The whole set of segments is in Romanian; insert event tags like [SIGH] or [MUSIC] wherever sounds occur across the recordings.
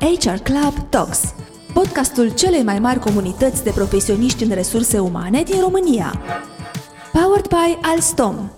HR Club Talks, podcastul celei mai mari comunități de profesioniști în resurse umane din România. Powered by Alstom.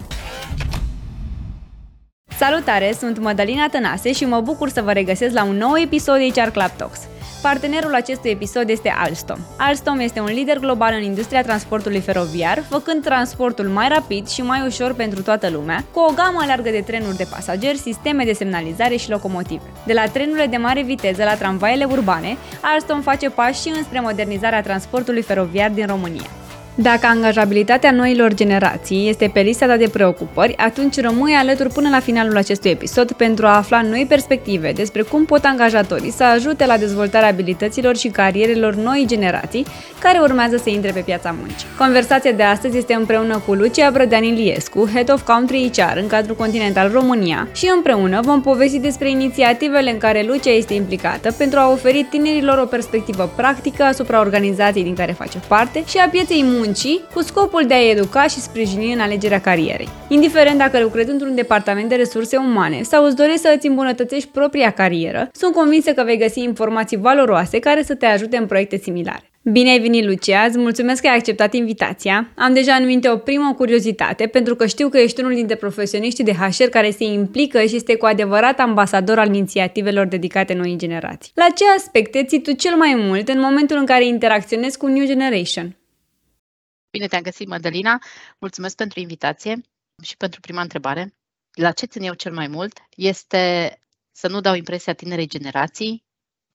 Salutare, sunt Madalina Tănase și mă bucur să vă regăsesc la un nou episod HR Club Talks. Partenerul acestui episod este Alstom. Alstom este un lider global în industria transportului feroviar, făcând transportul mai rapid și mai ușor pentru toată lumea, cu o gamă largă de trenuri de pasageri, sisteme de semnalizare și locomotive. De la trenurile de mare viteză la tramvaiele urbane, Alstom face pași și înspre modernizarea transportului feroviar din România. Dacă angajabilitatea noilor generații este pe lista ta de preocupări, atunci rămâi alături până la finalul acestui episod pentru a afla noi perspective despre cum pot angajatorii să ajute la dezvoltarea abilităților și carierelor noi generații care urmează să intre pe piața muncii. Conversația de astăzi este împreună cu Lucia Brădean Iliescu, Head of Country HR în cadrul Continental România și împreună vom povesti despre inițiativele în care Lucia este implicată pentru a oferi tinerilor o perspectivă practică asupra organizației din care face parte și a pieței muncii muncii cu scopul de a educa și sprijini în alegerea carierei. Indiferent dacă lucrezi într-un departament de resurse umane sau îți dorești să îți îmbunătățești propria carieră, sunt convinsă că vei găsi informații valoroase care să te ajute în proiecte similare. Bine ai venit, Lucia! Îți mulțumesc că ai acceptat invitația. Am deja în minte o primă curiozitate, pentru că știu că ești unul dintre profesioniștii de HR care se implică și este cu adevărat ambasador al inițiativelor dedicate noi generații. La ce aspecte ții tu cel mai mult în momentul în care interacționezi cu New Generation? Bine te-am găsit, Madalina. Mulțumesc pentru invitație și pentru prima întrebare. La ce țin eu cel mai mult este să nu dau impresia tinerei generații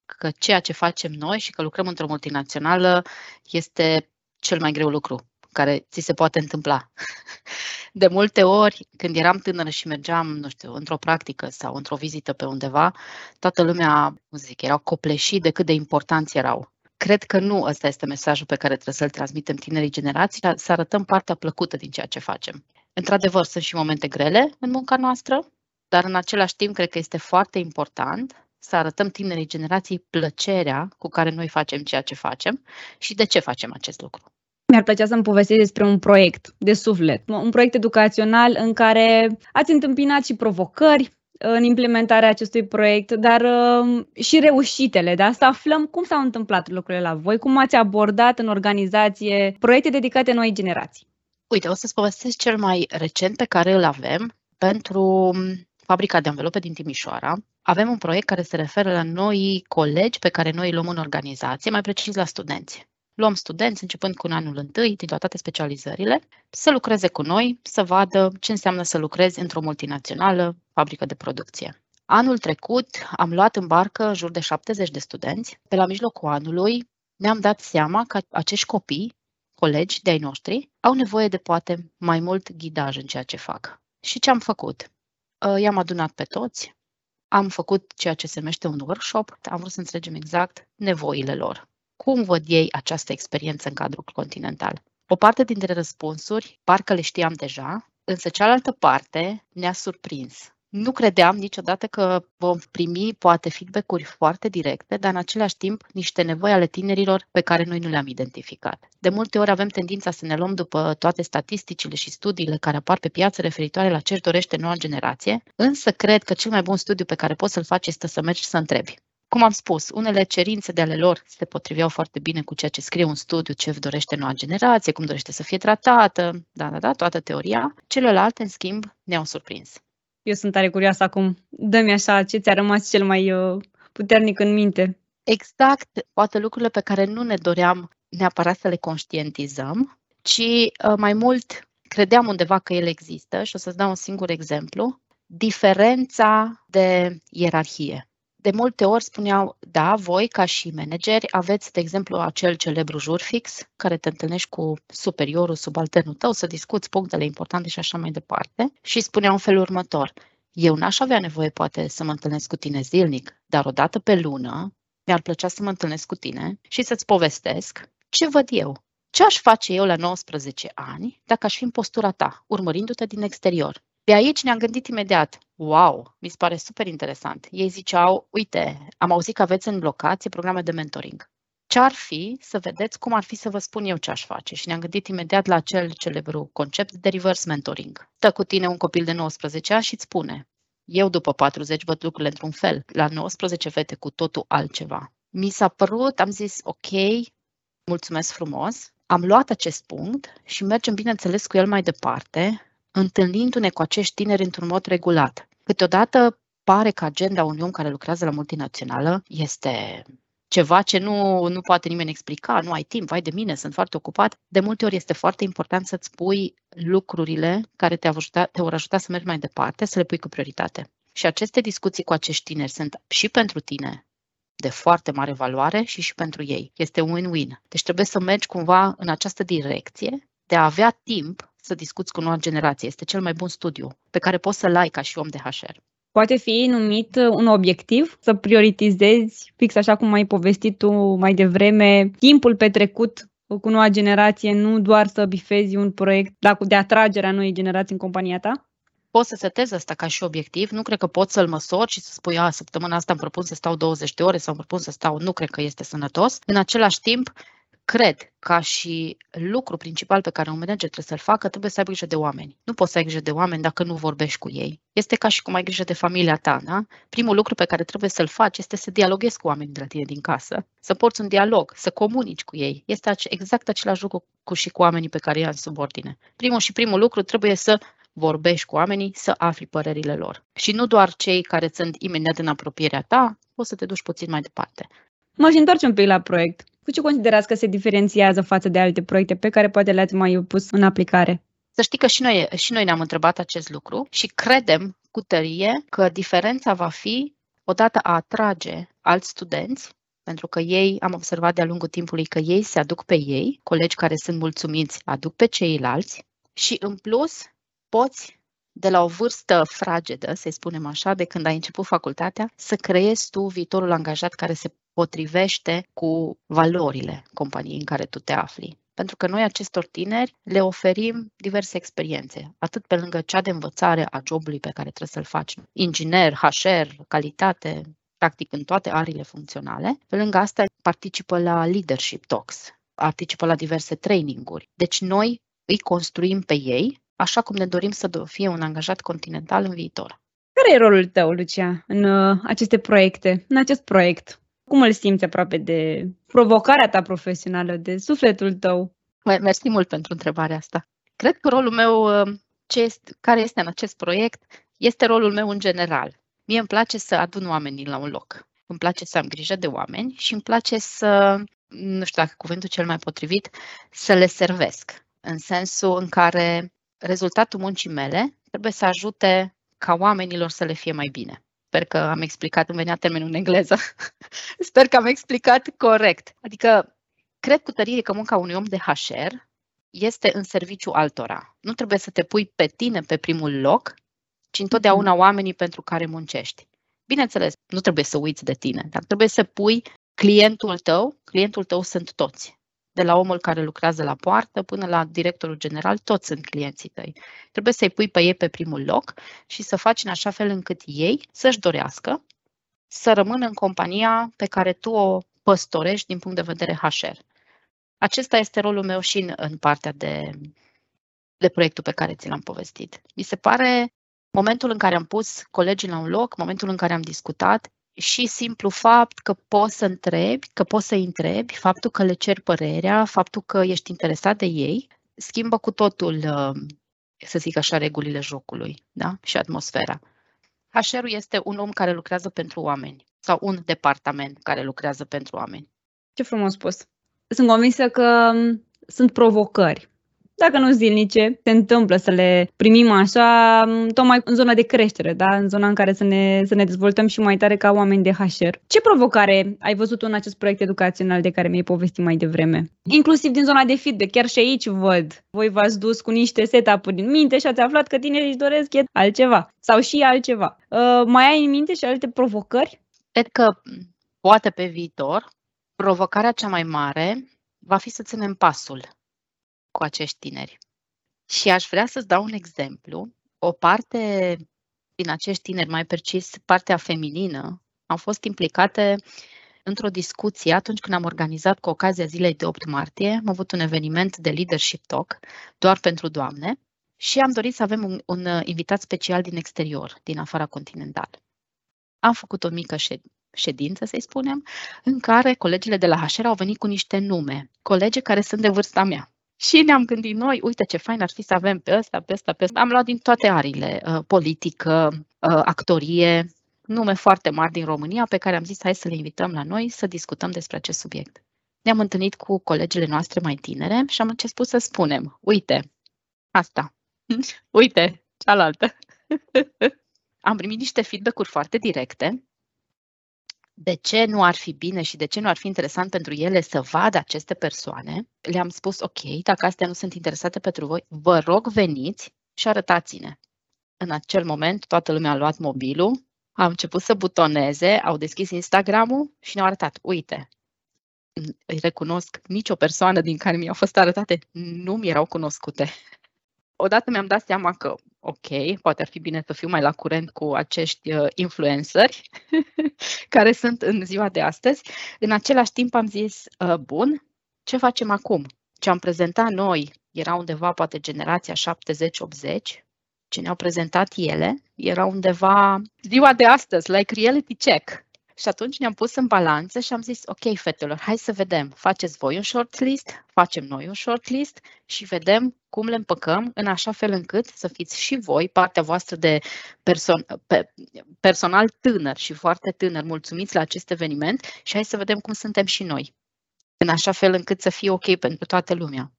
că ceea ce facem noi și că lucrăm într-o multinațională este cel mai greu lucru care ți se poate întâmpla. [LAUGHS] De multe ori, când eram tânără și mergeam, nu știu, într-o practică sau într-o vizită pe undeva, toată lumea, cum zic, erau copleșit de cât de importanți erau cred că nu ăsta este mesajul pe care trebuie să-l transmitem tinerii generații, dar să arătăm partea plăcută din ceea ce facem. Într-adevăr, sunt și momente grele în munca noastră, dar în același timp cred că este foarte important să arătăm tinerii generații plăcerea cu care noi facem ceea ce facem și de ce facem acest lucru. Mi-ar plăcea să-mi povestiți despre un proiect de suflet, un proiect educațional în care ați întâmpinat și provocări, în implementarea acestui proiect, dar uh, și reușitele, da? Să aflăm cum s-au întâmplat lucrurile la voi, cum ați abordat în organizație proiecte dedicate noi generații. Uite, o să-ți povestesc cel mai recent pe care îl avem pentru fabrica de învelope din Timișoara. Avem un proiect care se referă la noi colegi pe care noi îi luăm în organizație, mai precis la studenți luăm studenți începând cu un anul întâi, din toate specializările, să lucreze cu noi, să vadă ce înseamnă să lucrezi într-o multinațională, fabrică de producție. Anul trecut am luat în barcă în jur de 70 de studenți. Pe la mijlocul anului ne-am dat seama că acești copii, colegi de-ai noștri, au nevoie de poate mai mult ghidaj în ceea ce fac. Și ce am făcut? Ă, i-am adunat pe toți, am făcut ceea ce se numește un workshop, am vrut să înțelegem exact nevoile lor. Cum văd ei această experiență în cadrul continental? O parte dintre răspunsuri parcă le știam deja, însă cealaltă parte ne-a surprins. Nu credeam niciodată că vom primi poate feedback-uri foarte directe, dar în același timp niște nevoi ale tinerilor pe care noi nu le-am identificat. De multe ori avem tendința să ne luăm după toate statisticile și studiile care apar pe piață referitoare la ce își dorește noua generație, însă cred că cel mai bun studiu pe care poți să-l faci este să mergi și să întrebi cum am spus, unele cerințe de ale lor se potriveau foarte bine cu ceea ce scrie un studiu, ce dorește noua generație, cum dorește să fie tratată, da, da, da, toată teoria. Celelalte, în schimb, ne-au surprins. Eu sunt tare curioasă acum. Dă-mi așa ce ți-a rămas cel mai uh, puternic în minte. Exact, poate lucrurile pe care nu ne doream neapărat să le conștientizăm, ci uh, mai mult credeam undeva că ele există și o să-ți dau un singur exemplu. Diferența de ierarhie de multe ori spuneau, da, voi ca și manageri aveți, de exemplu, acel celebru jur fix, care te întâlnești cu superiorul, subalternul tău, să discuți punctele importante și așa mai departe. Și spuneau în felul următor, eu n-aș avea nevoie poate să mă întâlnesc cu tine zilnic, dar o dată pe lună mi-ar plăcea să mă întâlnesc cu tine și să-ți povestesc ce văd eu. Ce aș face eu la 19 ani dacă aș fi în postura ta, urmărindu-te din exterior? De aici ne-am gândit imediat, wow, mi se pare super interesant. Ei ziceau, uite, am auzit că aveți în locație programe de mentoring. Ce ar fi să vedeți cum ar fi să vă spun eu ce aș face? Și ne-am gândit imediat la acel celebru concept de reverse mentoring. Stă cu tine un copil de 19 ani și îți spune, Eu după 40 văd lucrurile într-un fel. La 19 fete cu totul altceva. Mi s-a părut, am zis, ok, mulțumesc frumos, am luat acest punct și mergem, bineînțeles, cu el mai departe, întâlnindu-ne cu acești tineri într-un mod regulat. Câteodată pare că agenda unui om care lucrează la multinațională este ceva ce nu, nu poate nimeni explica, nu ai timp, vai de mine, sunt foarte ocupat. De multe ori este foarte important să-ți pui lucrurile care te, ajuta, te vor ajuta să mergi mai departe, să le pui cu prioritate. Și aceste discuții cu acești tineri sunt și pentru tine de foarte mare valoare și și pentru ei. Este win-win. Deci trebuie să mergi cumva în această direcție de a avea timp să discuți cu noua generație. Este cel mai bun studiu pe care poți să-l ai ca și om de HR. Poate fi numit un obiectiv, să prioritizezi, fix așa cum ai povestit tu mai devreme, timpul petrecut cu noua generație, nu doar să bifezi un proiect dar de atragere a noii generații în compania ta? poți să setezi asta ca și obiectiv, nu cred că poți să-l măsori și să spui, a, săptămâna asta îmi propun să stau 20 de ore sau îmi propun să stau, nu cred că este sănătos. În același timp, cred ca și lucru principal pe care un manager trebuie să-l facă, trebuie să ai grijă de oameni. Nu poți să ai grijă de oameni dacă nu vorbești cu ei. Este ca și cum ai grijă de familia ta, da? Primul lucru pe care trebuie să-l faci este să dialoghezi cu oamenii de la tine din casă, să porți un dialog, să comunici cu ei. Este exact același lucru cu și cu oamenii pe care i-ai în subordine. Primul și primul lucru trebuie să vorbești cu oamenii, să afli părerile lor. Și nu doar cei care sunt imediat în apropierea ta, poți să te duci puțin mai departe. Mă și întorci un pic la proiect. Cu ce considerați că se diferențiază față de alte proiecte pe care poate le-ați mai pus în aplicare? Să știi că și noi, și noi ne-am întrebat acest lucru și credem cu tărie că diferența va fi odată a atrage alți studenți, pentru că ei, am observat de-a lungul timpului că ei se aduc pe ei, colegi care sunt mulțumiți aduc pe ceilalți și în plus poți de la o vârstă fragedă, să spunem așa, de când ai început facultatea, să creezi tu viitorul angajat care se potrivește cu valorile companiei în care tu te afli. Pentru că noi acestor tineri le oferim diverse experiențe, atât pe lângă cea de învățare a jobului pe care trebuie să-l faci, inginer, HR, calitate, practic în toate arile funcționale. Pe lângă asta participă la leadership talks, participă la diverse traininguri. Deci noi îi construim pe ei așa cum ne dorim să fie un angajat continental în viitor. Care e rolul tău, Lucia, în uh, aceste proiecte, în acest proiect? Cum îl simți aproape de provocarea ta profesională, de sufletul tău? Mersi mult pentru întrebarea asta. Cred că rolul meu, uh, ce este, care este în acest proiect, este rolul meu în general. Mie îmi place să adun oamenii la un loc. Îmi place să am grijă de oameni și îmi place să, nu știu dacă cuvântul cel mai potrivit, să le servesc. În sensul în care rezultatul muncii mele trebuie să ajute ca oamenilor să le fie mai bine. Sper că am explicat, îmi venea termenul în engleză. [LAUGHS] Sper că am explicat corect. Adică, cred cu tărie că munca unui om de HR este în serviciu altora. Nu trebuie să te pui pe tine pe primul loc, ci întotdeauna mhm. oamenii pentru care muncești. Bineînțeles, nu trebuie să uiți de tine, dar trebuie să pui clientul tău, clientul tău sunt toți de la omul care lucrează la poartă până la directorul general, toți sunt clienții tăi. Trebuie să-i pui pe ei pe primul loc și să faci în așa fel încât ei să-și dorească să rămână în compania pe care tu o păstorești din punct de vedere HR. Acesta este rolul meu și în, în partea de, de proiectul pe care ți l-am povestit. Mi se pare momentul în care am pus colegii la un loc, momentul în care am discutat, și simplu fapt că poți să întrebi, că poți să-i întrebi, faptul că le cer părerea, faptul că ești interesat de ei, schimbă cu totul, uh, să zic așa, regulile jocului da? și atmosfera. HR-ul este un om care lucrează pentru oameni sau un departament care lucrează pentru oameni. Ce frumos spus! Sunt convinsă că um, sunt provocări dacă nu zilnice, se întâmplă să le primim așa, tocmai în zona de creștere, da? în zona în care să ne, să ne dezvoltăm și mai tare ca oameni de HR. Ce provocare ai văzut în acest proiect educațional de care mi-ai povestit mai devreme? Inclusiv din zona de feedback, chiar și aici văd. Voi v-ați dus cu niște setup-uri în minte și ați aflat că tinerii își doresc altceva sau și altceva. Uh, mai ai în minte și alte provocări? Cred că poate pe viitor provocarea cea mai mare va fi să ținem pasul cu acești tineri. Și aș vrea să-ți dau un exemplu. O parte din acești tineri, mai precis partea feminină, au fost implicate într-o discuție atunci când am organizat cu ocazia zilei de 8 martie, am avut un eveniment de leadership talk doar pentru doamne și am dorit să avem un, un uh, invitat special din exterior, din afara continentală. Am făcut o mică ședință, să-i spunem, în care colegile de la HR au venit cu niște nume, colegi care sunt de vârsta mea. Și ne-am gândit noi, uite ce fain ar fi să avem pe ăsta, pe ăsta, pe ăsta. Am luat din toate arile, uh, politică, uh, actorie, nume foarte mari din România pe care am zis hai să le invităm la noi să discutăm despre acest subiect. Ne-am întâlnit cu colegele noastre mai tinere și am început să spunem, uite, asta, uite, cealaltă. [LAUGHS] am primit niște feedback-uri foarte directe de ce nu ar fi bine și de ce nu ar fi interesant pentru ele să vadă aceste persoane, le-am spus, ok, dacă astea nu sunt interesate pentru voi, vă rog veniți și arătați-ne. În acel moment, toată lumea a luat mobilul, au început să butoneze, au deschis Instagram-ul și ne-au arătat, uite, îi recunosc, nicio persoană din care mi-au fost arătate nu mi erau cunoscute. Odată mi-am dat seama că ok, poate ar fi bine să fiu mai la curent cu acești uh, influenceri [LAUGHS] care sunt în ziua de astăzi. În același timp am zis, uh, bun, ce facem acum? Ce am prezentat noi era undeva poate generația 70-80, ce ne-au prezentat ele era undeva ziua de astăzi, like reality check. Și atunci ne-am pus în balanță și am zis, ok, fetelor, hai să vedem, faceți voi un shortlist, facem noi un shortlist și vedem cum le împăcăm în așa fel încât să fiți și voi, partea voastră de person- pe, personal tânăr și foarte tânăr, mulțumiți la acest eveniment și hai să vedem cum suntem și noi, în așa fel încât să fie ok pentru toată lumea.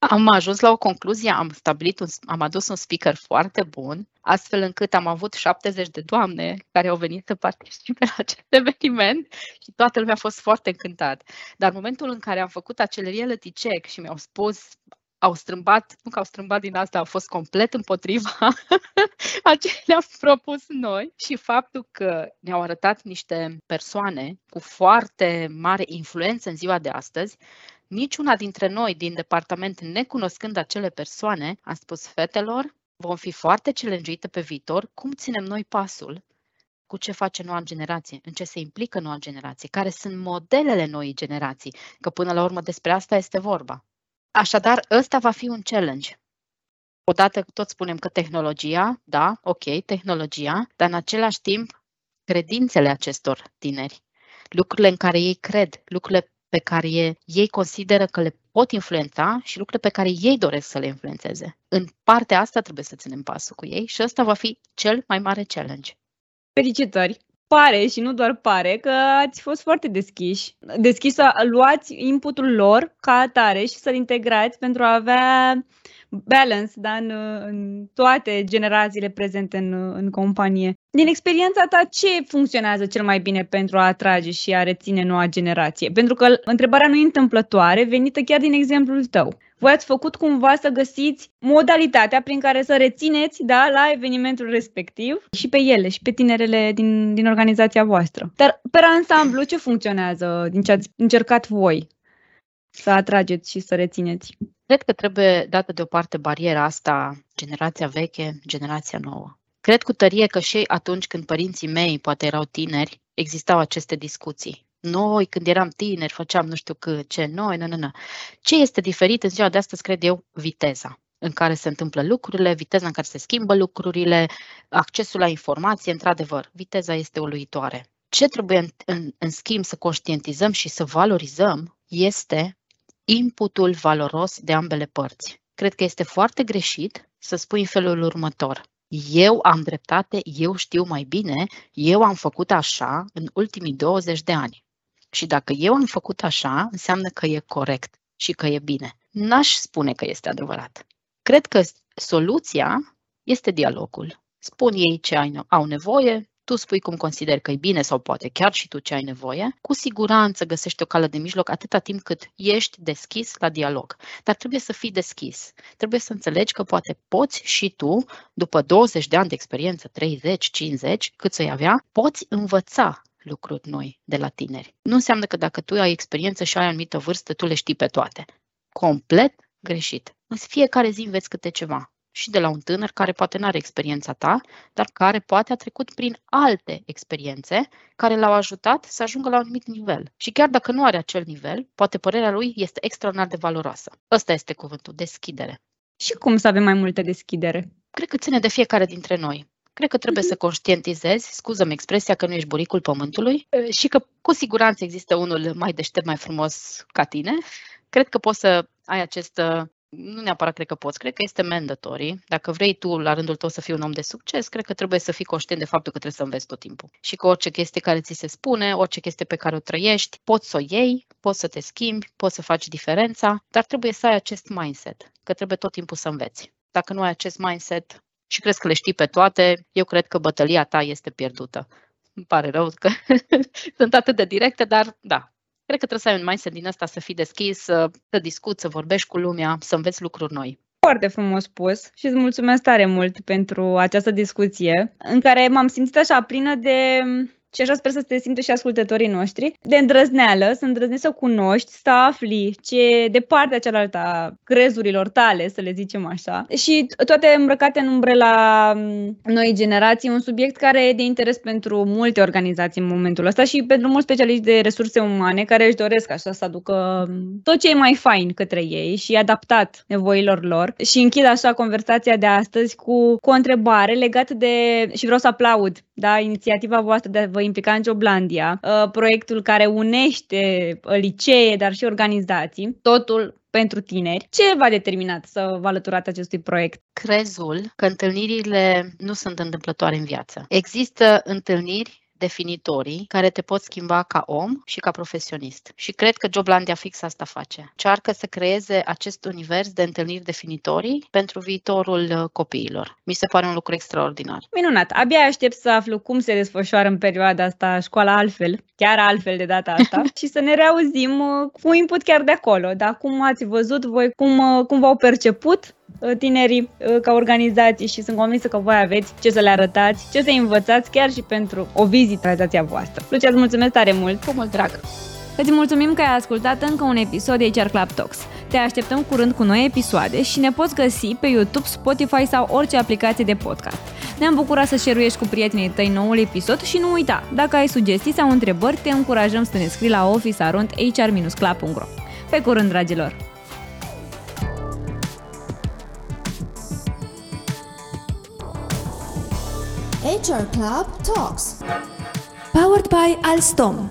Am ajuns la o concluzie, am stabilit, un, am adus un speaker foarte bun, astfel încât am avut 70 de doamne care au venit să participe la acest eveniment și toată lumea a fost foarte încântat. Dar în momentul în care am făcut acel reality check și mi-au spus au strâmbat, nu că au strâmbat din asta, au fost complet împotriva. [LAUGHS] A ce le-am propus noi și faptul că ne-au arătat niște persoane cu foarte mare influență în ziua de astăzi, Niciuna dintre noi din departament, necunoscând acele persoane, a spus fetelor, vom fi foarte challenge pe viitor, cum ținem noi pasul? Cu ce face noua generație, în ce se implică noua generație, care sunt modelele noii generații, că până la urmă despre asta este vorba. Așadar, ăsta va fi un challenge. Odată tot spunem că tehnologia, da, ok, tehnologia, dar în același timp credințele acestor tineri, lucrurile în care ei cred, lucrurile pe care ei consideră că le pot influența și lucrurile pe care ei doresc să le influențeze. În partea asta trebuie să ținem pasul cu ei și ăsta va fi cel mai mare challenge. Felicitări! Pare și nu doar pare că ați fost foarte deschiși. Deschis să luați inputul lor ca atare și să-l integrați pentru a avea balance da, în, în toate generațiile prezente în, în companie. Din experiența ta, ce funcționează cel mai bine pentru a atrage și a reține noua generație? Pentru că întrebarea nu e întâmplătoare, venită chiar din exemplul tău. Voi ați făcut cumva să găsiți modalitatea prin care să rețineți da, la evenimentul respectiv și pe ele și pe tinerele din, din organizația voastră. Dar, pe ansamblu, ce funcționează din ce ați încercat voi să atrageți și să rețineți? Cred că trebuie dată deoparte bariera asta, generația veche, generația nouă. Cred cu tărie că și atunci când părinții mei poate erau tineri, existau aceste discuții. Noi, când eram tineri, făceam nu știu cât, ce, noi, nu, nu, nu. Ce este diferit în ziua de astăzi, cred eu, viteza în care se întâmplă lucrurile, viteza în care se schimbă lucrurile, accesul la informație, într-adevăr, viteza este uluitoare. Ce trebuie, în, în, în schimb, să conștientizăm și să valorizăm este inputul valoros de ambele părți. Cred că este foarte greșit să spui în felul următor. Eu am dreptate, eu știu mai bine, eu am făcut așa în ultimii 20 de ani. Și dacă eu am făcut așa, înseamnă că e corect și că e bine. N-aș spune că este adevărat. Cred că soluția este dialogul. Spun ei ce au nevoie, tu spui cum consideri că e bine sau poate chiar și tu ce ai nevoie, cu siguranță găsești o cale de mijloc atâta timp cât ești deschis la dialog. Dar trebuie să fii deschis. Trebuie să înțelegi că poate poți și tu, după 20 de ani de experiență, 30, 50, cât să-i avea, poți învăța lucruri noi de la tineri. Nu înseamnă că dacă tu ai experiență și ai anumită vârstă, tu le știi pe toate. Complet greșit. În fiecare zi înveți câte ceva și de la un tânăr care poate nu are experiența ta, dar care poate a trecut prin alte experiențe care l-au ajutat să ajungă la un anumit nivel. Și chiar dacă nu are acel nivel, poate părerea lui este extraordinar de valoroasă. Ăsta este cuvântul, deschidere. Și cum să avem mai multă deschidere? Cred că ține de fiecare dintre noi. Cred că trebuie să conștientizezi, scuză-mi expresia că nu ești buricul pământului și că cu siguranță există unul mai deștept, mai frumos ca tine. Cred că poți să ai acest nu neapărat cred că poți, cred că este mandatory. Dacă vrei tu, la rândul tău, să fii un om de succes, cred că trebuie să fii conștient de faptul că trebuie să înveți tot timpul. Și că orice chestie care ți se spune, orice chestie pe care o trăiești, poți să o iei, poți să te schimbi, poți să faci diferența, dar trebuie să ai acest mindset, că trebuie tot timpul să înveți. Dacă nu ai acest mindset și crezi că le știi pe toate, eu cred că bătălia ta este pierdută. Îmi pare rău că [LAUGHS] sunt atât de directe, dar da, Cred că trebuie să ai un mindset din asta, să fii deschis, să, să discuți, să vorbești cu lumea, să înveți lucruri noi. Foarte frumos spus și îți mulțumesc tare mult pentru această discuție în care m-am simțit așa plină de și așa sper să te simtă și ascultătorii noștri, de îndrăzneală, să îndrăznești să cunoști, să afli ce de partea cealaltă a crezurilor tale, să le zicem așa. Și toate îmbrăcate în umbrela noi generații, un subiect care e de interes pentru multe organizații în momentul ăsta și pentru mulți specialiști de resurse umane care își doresc așa să aducă tot ce e mai fain către ei și adaptat nevoilor lor. Și închid așa conversația de astăzi cu, cu o întrebare legată de, și vreau să aplaud, da, inițiativa voastră de a vă implica în Joblandia, uh, proiectul care unește uh, licee, dar și organizații, totul pentru tineri. Ce v-a determinat să vă alăturați acestui proiect? Crezul că întâlnirile nu sunt întâmplătoare în viață. Există întâlniri definitorii care te pot schimba ca om și ca profesionist. Și cred că Joblandia fix asta face. Cearcă să creeze acest univers de întâlniri definitorii pentru viitorul uh, copiilor. Mi se pare un lucru extraordinar. Minunat! Abia aștept să aflu cum se desfășoară în perioada asta școala altfel, chiar altfel de data asta, [LAUGHS] și să ne reauzim uh, cu input chiar de acolo. Dar cum ați văzut voi, cum, uh, cum v-au perceput Uh, tinerii uh, ca organizații și sunt convinsă că voi aveți ce să le arătați, ce să învățați chiar și pentru o vizită organizația voastră. Lucia, îți mulțumesc tare mult! Cu mult drag! Îți mulțumim că ai ascultat încă un episod de HR Club Talks. Te așteptăm curând cu noi episoade și ne poți găsi pe YouTube, Spotify sau orice aplicație de podcast. Ne-am bucurat să share cu prietenii tăi noul episod și nu uita, dacă ai sugestii sau întrebări, te încurajăm să ne scrii la office.hr-club.ro Pe curând, dragilor! HR Club Talks. Powered by Alstom.